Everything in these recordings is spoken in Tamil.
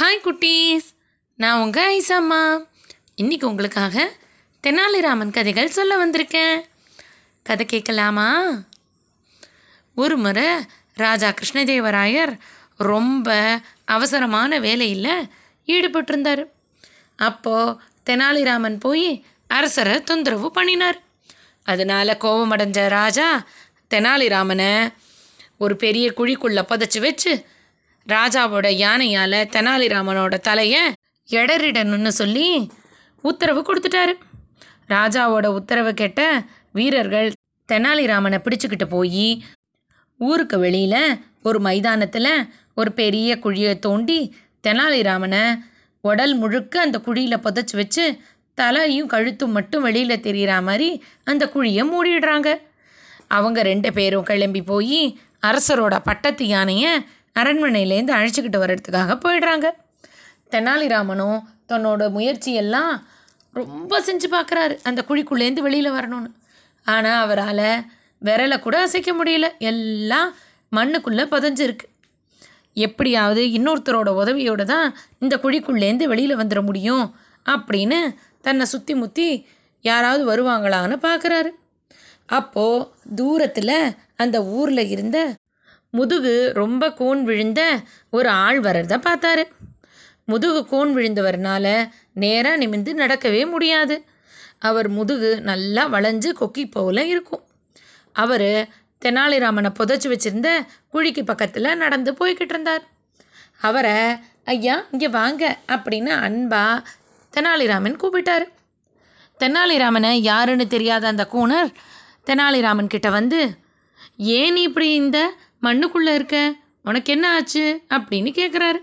ஹாய் குட்டீஸ். நான் உங்கள் ஐசாம்மா. இன்றைக்கி உங்களுக்காக தெனாலிராமன் கதைகள் சொல்ல வந்திருக்கேன். கதை கேட்கலாமா? ஒரு முறை ராஜா கிருஷ்ணதேவராயர் ரொம்ப அவசரமான வேலையில் ஈடுபட்டிருந்தார். அப்போது தெனாலிராமன் போய் அரசரை தொந்தரவு பண்ணினார். அதனால கோபமடைஞ்ச ராஜா தெனாலிராமனை ஒரு பெரிய குழிக்குள்ளே புதைச்சி வச்சு ராஜாவோட யானையால் தெனாலிராமனோட தலையை எடறிடணும்னு சொல்லி உத்தரவு கொடுத்துட்டாரு. ராஜாவோட உத்தரவு கேட்ட வீரர்கள் தெனாலிராமனை பிடிச்சிக்கிட்டு போய் ஊருக்கு வெளியில் ஒரு மைதானத்தில் ஒரு பெரிய குழியை தோண்டி தெனாலிராமனை உடல் முழுக்க அந்த குழியில் புதைச்சி வச்சு தலையும் கழுத்தும் மட்டும் வெளியில் தெரிகிற மாதிரி அந்த குழியை மூடிடுறாங்க. அவங்க ரெண்டு பேரும் கிளம்பி போய் அரசரோட பட்டத்து யானையை அரண்மனையிலேருந்து அழைச்சிக்கிட்டு வர்றதுக்காக போயிடுறாங்க. தெனாலிராமனும் தன்னோட முயற்சியெல்லாம் ரொம்ப செஞ்சு பார்க்குறாரு அந்த குழிக்குள்ளேருந்து வெளியில் வரணும்னு. ஆனால் அவரால் விரலை கூட அசைக்க முடியல. எல்லாம் மண்ணுக்குள்ளே புதஞ்சிருக்கு. எப்படியாவது இன்னொருத்தரோட உதவியோடு தான் இந்த குழிக்குள்ளேருந்து வெளியில் வந்துட முடியும் அப்படின்னு தன்னை சுற்றி முற்றி யாராவது வருவாங்களான்னு பார்க்குறாரு அப்போது தூரத்தில் அந்த ஊரில் இருந்த முதுகு ரொம்ப கூன் விழுந்த ஒரு ஆள் வர்றத பார்த்தாரு. முதுகு கூன் விழுந்தவர்னால நேராக நிமிந்து நடக்கவே முடியாது. அவர் முதுகு நல்லா வளைஞ்சு கொக்கி போல இருக்கும். அவர் தெனாலிராமனை புதைச்சி வச்சிருந்த குழிக்கு பக்கத்தில் நடந்து போய்கிட்டு இருந்தார். அவரை ஐயா இங்கே வாங்க அப்படின்னு அன்பா தெனாலிராமன் கூப்பிட்டாரு. தெனாலிராமனை யாருன்னு தெரியாத அந்த கூணர் தெனாலிராமன் கிட்ட வந்து ஏன் இப்படி இந்த மண்ணுக்குள்ளே இருக்க? உனக்கு என்ன ஆச்சு? அப்படின்னு கேட்குறாரு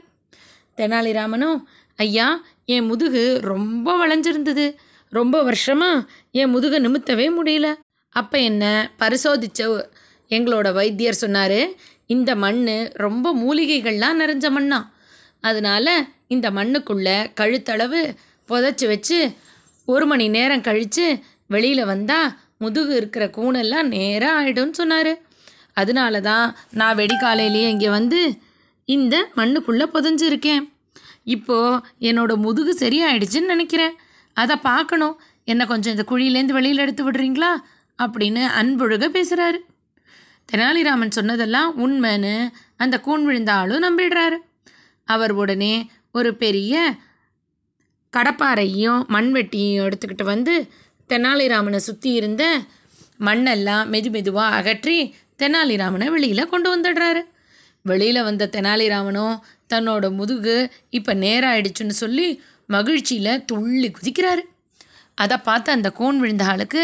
தெனாலிராமனும் ஐயா என் முதுகு ரொம்ப வளைஞ்சிருந்தது. ரொம்ப வருஷமாக என் முதுகை நிமித்தவே முடியல. அப்போ என்ன பரிசோதித்த எங்களோட வைத்தியர் சொன்னார் இந்த மண் ரொம்ப மூலிகைகள்லாம் நிறைஞ்ச மண்ணா. அதனால இந்த மண்ணுக்குள்ளே கழுத்தளவு புதைச்சி வச்சு ஒரு மணி நேரம் கழித்து வெளியில் வந்தால் முதுகு இருக்கிற கூணெல்லாம் நேராக ஆகிடும்னு சொன்னார். அதனால தான் நான் வெடிக்காலையிலேயே இங்கே வந்து இந்த மண்ணுக்குள்ளே புதஞ்சிருக்கேன். இப்போது என்னோட முதுகு சரியாயிடுச்சுன்னு நினைக்கிறேன். அதை பார்க்கணும். என்னை கொஞ்சம் இந்த குழியிலேருந்து வெளியில் எடுத்து விடுறீங்களா? அப்படின்னு அன்பொழுக பேசுகிறாரு தெனாலிராமன் சொன்னதெல்லாம் உண்மைன்னு அந்த கூன் விழுந்த ஆளும் நம்பிடுறாரு. அவர் உடனே ஒரு பெரிய கடப்பாறையும் மண்வெட்டியும் எடுத்துக்கிட்டு வந்து தெனாலிராமனை சுற்றி இருந்த மண்ணெல்லாம் மெது மெதுவாக அகற்றி தெனாலிராமனை வெளியில் கொண்டு வந்துடுறாரு. வெளியில் வந்த தெனாலிராமனும் தன்னோட முதுகு இப்போ நேராயிடுச்சுன்னு சொல்லி மகிழ்ச்சியில் துள்ளி குதிக்கிறாரு. அதை பார்த்து அந்த கூன் விழுந்த ஆளுக்கு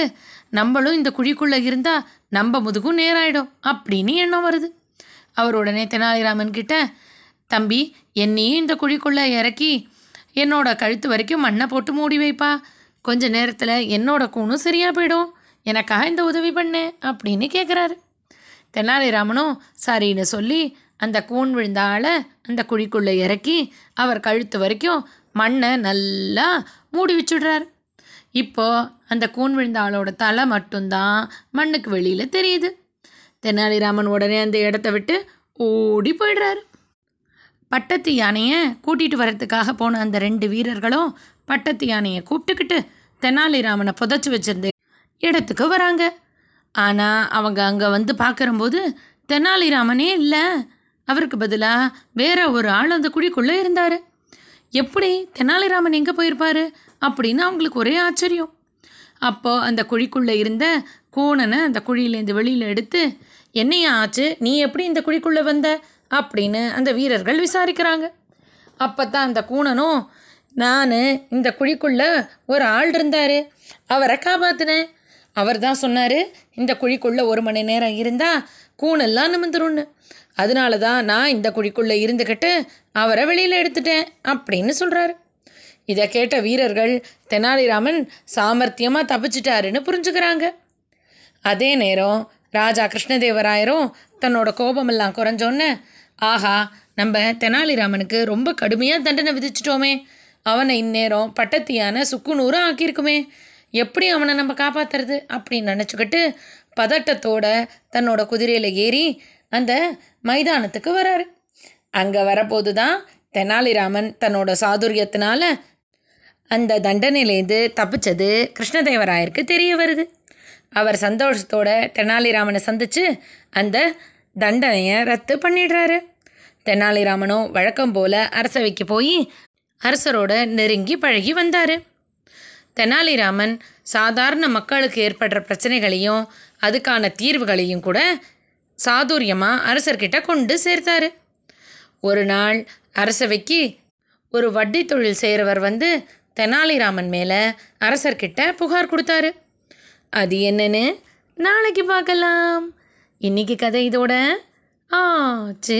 நம்மளும் இந்த குழிக்குள்ளே இருந்தால் நம்ம முதுகும் நேராயிடும் அப்படின்னு எண்ணம் வருது. அவர் உடனே தெனாலிராமன் கிட்ட தம்பி என்னையும் இந்த குழிக்குள்ளே இறக்கி என்னோட கழுத்து வரைக்கும் மண்ணை போட்டு மூடி வைப்பா. கொஞ்ச நேரத்தில் என்னோட கூணும் சரியாக போயிடும். எனக்காக இந்த உதவி பண்ணேன் அப்படின்னு கேட்குறாரு தெனாலிராமனும் சரின்னு சொல்லி அந்த கூன் விழுந்த ஆளை அந்த குழிக்குள்ளே இறக்கி அவர் கழுத்து வரைக்கும் மண்ணை நல்லா மூடி வச்சுடுறார். இப்போது அந்த கூன் விழுந்த ஆளோட தலை மட்டும்தான் மண்ணுக்கு வெளியில் தெரியுது. தெனாலிராமன் உடனே அந்த இடத்த விட்டு ஓடி போயிடுறாரு. பட்டத்து யானையை கூட்டிகிட்டு வர்றதுக்காக போன அந்த ரெண்டு வீரர்களும் பட்டத்து யானையை கூப்பிட்டுக்கிட்டு தெனாலிராமனை புதைச்சி வச்சிருந்த இடத்துக்கு வராங்க. ஆனால் அவங்க அங்கே வந்து பார்க்குறம்போது தெனாலிராமனே இல்லை. அவருக்கு பதிலாக வேற ஒரு ஆள் அந்த குழிக்குள்ளே இருந்தார். எப்படி தெனாலிராமன் எங்கே போயிருப்பாரு? அப்படின்னு அவங்களுக்கு ஒரே ஆச்சரியம். அப்போது அந்த குழிக்குள்ளே இருந்த கூணனை அந்த குழியிலேருந்து வெளியில் எடுத்து என்னையா ஆச்சு? நீ எப்படி இந்த குழிக்குள்ளே வந்த? அப்படின்னு அந்த வீரர்கள் விசாரிக்கிறாங்க. அப்போ தான் அந்த கூணனும் நான் இந்த குழிக்குள்ளே ஒரு ஆள் இருந்தார். அவரை காப்பாற்றினேன் அவர் தான் சொன்னார் இந்த குழிக்குள்ளே ஒரு மணி நேரம் இருந்தால் கூணெல்லாம் நிமிந்துரும்னு. அதனால தான் நான் இந்த குழிக்குள்ளே இருந்துக்கிட்டு அவரை வெளியில் எடுத்துட்டேன் அப்படின்னு சொல்கிறாரு இதை கேட்ட வீரர்கள் தெனாலிராமன் சாமர்த்தியமாக தப்பிச்சிட்டாருன்னு புரிஞ்சுக்கிறாங்க. அதே நேரம் ராஜா கிருஷ்ணதேவராயரும் தன்னோட கோபமெல்லாம் குறைஞ்சோன்னு ஆஹா நம்ம தெனாலிராமனுக்கு ரொம்ப கடுமையாக தண்டனை விதிச்சிட்டோமே. அவனை இந்நேரம் பட்டத்தியான சுக்குநூறு ஆக்கியிருக்குமே. எப்படி அவனை நம்ம காப்பாற்றுறது அப்படின்னு நினச்சிக்கிட்டு பதட்டத்தோட தன்னோட குதிரையில் ஏறி அந்த மைதானத்துக்கு வராரு. அங்கே வரப்போது தான் தெனாலிராமன் தன்னோட சாதுரியத்தினால அந்த தண்டனையிலேருந்து தப்பிச்சது கிருஷ்ணதேவராயருக்கு தெரிய வருது. அவர் சந்தோஷத்தோட தெனாலிராமனை சந்தித்து அந்த தண்டனையை ரத்து பண்ணிடுறாரு. தெனாலிராமனும் வழக்கம் போல் அரசவைக்கு போய் அரசரோட நெருங்கி பழகி வந்தார். தெனாலிராமன் சாதாரண மக்களுக்கு ஏற்படுற பிரச்சனைகளையும் அதுக்கான தீர்வுகளையும் கூட சாதுரியமாக அரசர்கிட்ட கொண்டு சேர்த்தாரு. ஒரு நாள் அரசவைக்கு ஒரு வட்டி தொழில் செய்கிறவர் வந்து தெனாலிராமன் மேலே அரசர்கிட்ட புகார் கொடுத்தாரு. அது என்னன்னு நாளைக்கு பார்க்கலாம். இன்னைக்கு கதை இதோட ஆச்சு.